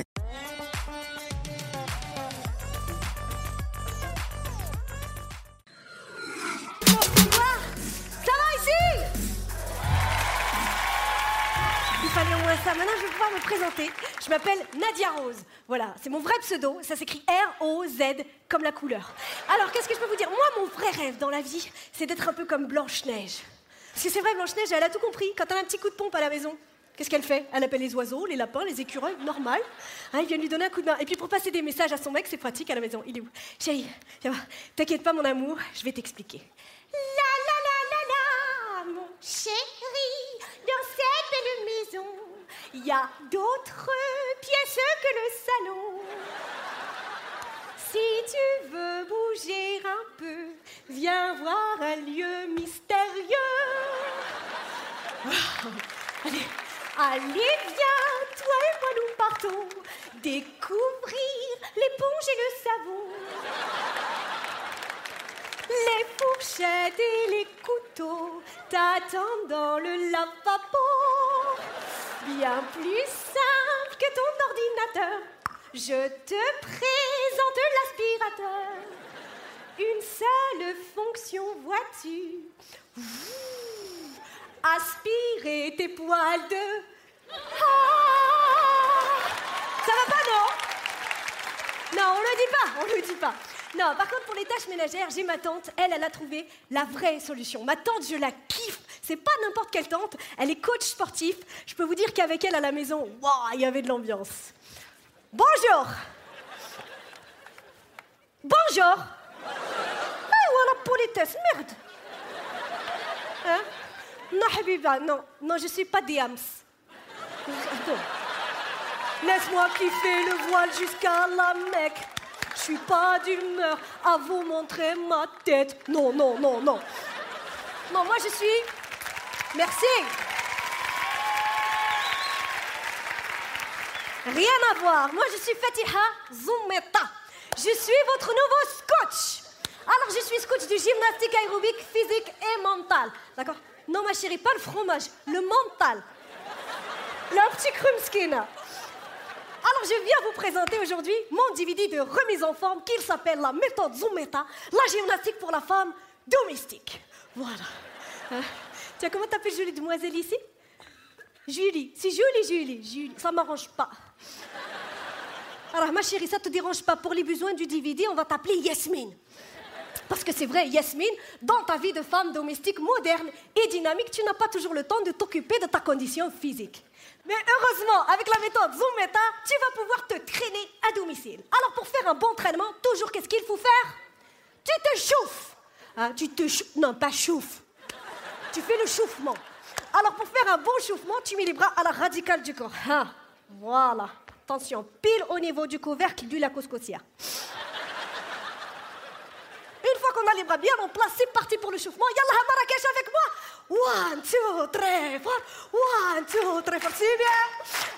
Ça va ici? Il fallait au moins ça. Maintenant, je vais pouvoir me présenter. Je m'appelle Nadia Rose. Voilà, c'est mon vrai pseudo. Ça s'écrit R-O-Z, comme la couleur. Alors, qu'est-ce que je peux vous dire? Moi, mon vrai rêve dans la vie, c'est d'être un peu comme Blanche-Neige. Parce que c'est vrai, Blanche-Neige, elle a tout compris. Quand elle a un petit coup de pompe à la maison, qu'est-ce qu'elle fait? Elle appelle les oiseaux, les lapins, les écureuils, normal. Hein, ils viennent lui donner un coup de main. Et puis pour passer des messages à son mec, c'est pratique à la maison. Il est où? Chérie, viens t'inquiète pas, mon amour, je vais t'expliquer. La la la la la, mon chéri, dans cette belle maison, il y a d'autres pièces que le salon. Si tu veux bouger un peu, viens voir un lieu mystérieux. Wow. Allez, allez, viens, toi et moi nous partons découvrir l'éponge et le savon. Les fourchettes et les couteaux t'attendent dans le lavabo. Bien plus simple que ton ordinateur. Je te présente l'aspirateur. Une seule fonction, vois-tu. Aspirer tes poils de. Ah Ça va pas, non Non, on le dit pas, on le dit pas. Non, par contre, pour les tâches ménagères, j'ai ma tante. Elle, elle a trouvé la vraie solution. Ma tante, je la kiffe. C'est pas n'importe quelle tante. Elle est coach sportif. Je peux vous dire qu'avec elle à la maison, waouh, il y avait de l'ambiance. Bonjour. Bonjour. Ah, voilà, politesse, merde. Hein Non, Habiba, non. Non, je suis pas Diams. Laisse-moi kiffer le voile jusqu'à la Mecque. Je suis pas d'humeur à vous montrer ma tête. Non, non, non, non. Non, moi je suis. Merci. Rien à voir. Moi je suis Fatiha Zoumeta. Je suis votre nouveau scotch. Alors je suis coach du gymnastique aérobique physique et mental. D'accord? Non, ma chérie, pas le fromage, le mental. Le petit krumskin. Alors, je viens vous présenter aujourd'hui mon DVD de remise en forme qu'il s'appelle la méthode Zoometa, la gymnastique pour la femme domestique. Voilà. Hein Tiens, comment t'appelles Julie Demoiselle ici? Julie. C'est Julie, Julie. Julie. Ça m'arrange pas. Alors, ma chérie, ça te dérange pas Pour les besoins du DVD, on va t'appeler Yasmine. Parce que c'est vrai, Yasmine, dans ta vie de femme domestique moderne et dynamique, tu n'as pas toujours le temps de t'occuper de ta condition physique. Mais heureusement, avec la méthode Zoometa, tu vas pouvoir te traîner à domicile. Alors pour faire un bon traînement, toujours qu'est-ce qu'il faut faire? Tu te chauffes. Hein, tu te chauffes. Non, pas chauffe. Tu fais le chauffement. Alors pour faire un bon chauffement, tu mets les bras à la radicale du corps. Hein, voilà. Attention, pile au niveau du couvercle du lac Coscotia. Une fois qu'on a les bras bien c'est parti pour le chauffement. Yallah, Marrakech avec moi. One, two, three, four. One, two, three, four. C'est bien.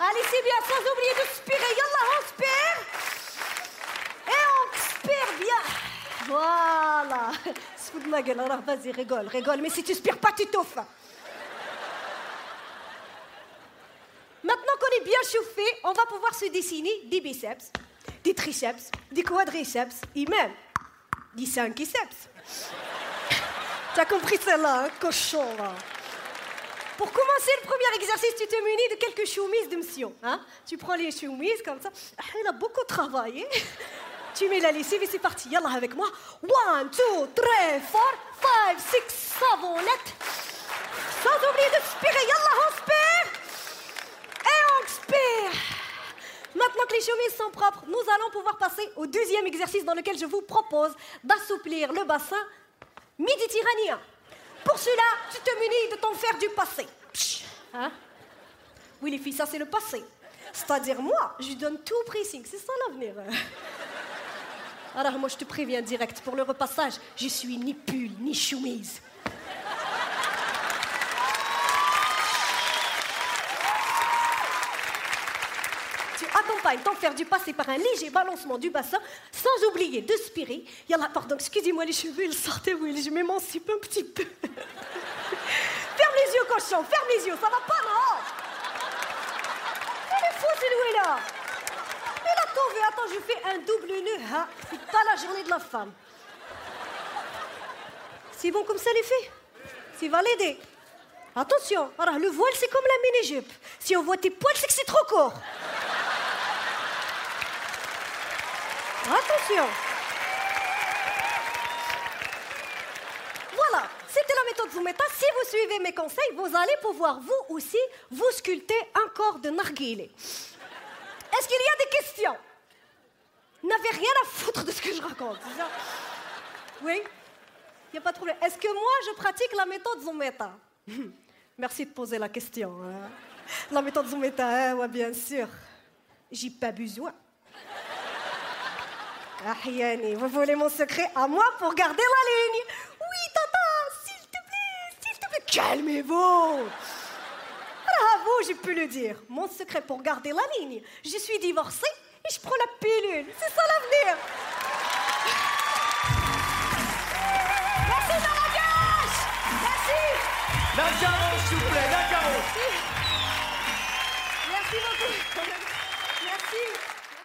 Allez, c'est bien. Sans oublier de spirer. Yallah, on spire. Et on spire bien. Voilà. Vas-y, rigole, rigole. Mais si tu spires pas, tu t'offres. Maintenant qu'on est bien chauffé, on va pouvoir se dessiner des biceps, des triceps, des quadriceps et même des cinquiceps. T'as compris celle-là, hein, cochon. Pour commencer le premier exercice, tu te munis de quelques chemises de monsieur. Hein? Tu prends les chemises comme ça. Ah, il a beaucoup travaillé. tu mets la lessive et c'est parti. Yallah avec moi. 1, 2, 3, 4, 5, 6, savonnette. Sans oublier de spirer. Yallah, on spire. Et on expire. Maintenant que les chemises sont propres, nous allons pouvoir passer au deuxième exercice dans lequel je vous propose d'assouplir le bassin méditerranéen. Pour cela, tu te munis de ton fer du passé. Hein? Oui, les filles, ça c'est le passé. C'est-à-dire, moi, je donne tout pressing. C'est ça l'avenir. Alors, moi, je te préviens direct. Pour le repassage, je suis ni pull, ni chemise. Tu accompagnes ton fer du passé par un léger balancement du bassin, sans oublier de spirer. Il y en a, pardon, excusez-moi, les cheveux, ils sortaient, oui, je m'émancipe un petit peu. ferme les yeux, cochon, ferme les yeux, ça va pas, non? Il est fou, celui là Il a tout vu, attends, je fais un double nœud, hein C'est pas la journée de la femme. C'est bon comme ça, les filles? C'est validé. Attention, alors le voile, c'est comme la mini-jupe. Si on voit tes poils, c'est que c'est trop court. Attention. Voilà, c'était la méthode Zoumeta. Si vous suivez mes conseils, vous allez pouvoir vous aussi vous sculpter un corps de narguilé. Est-ce qu'il y a des questions? N'avez rien à foutre de ce que je raconte, Oui? Il n'y a pas de problème. Est-ce que moi, je pratique la méthode Zoumeta? Merci de poser la question. hein. La méthode Zoumeta, hein, ouais, bien sûr. J'ai pas besoin. Ah, Yanni, vous voulez mon secret à moi pour garder la ligne? Oui, tata, s'il te plaît, s'il te plaît, calmez-vous. À vous, j'ai pu le dire. Mon secret pour garder la ligne, je suis divorcée et je prends la pilule. C'est ça l'avenir. Merci, Marrakech Merci Nadia s'il vous plaît, Nadia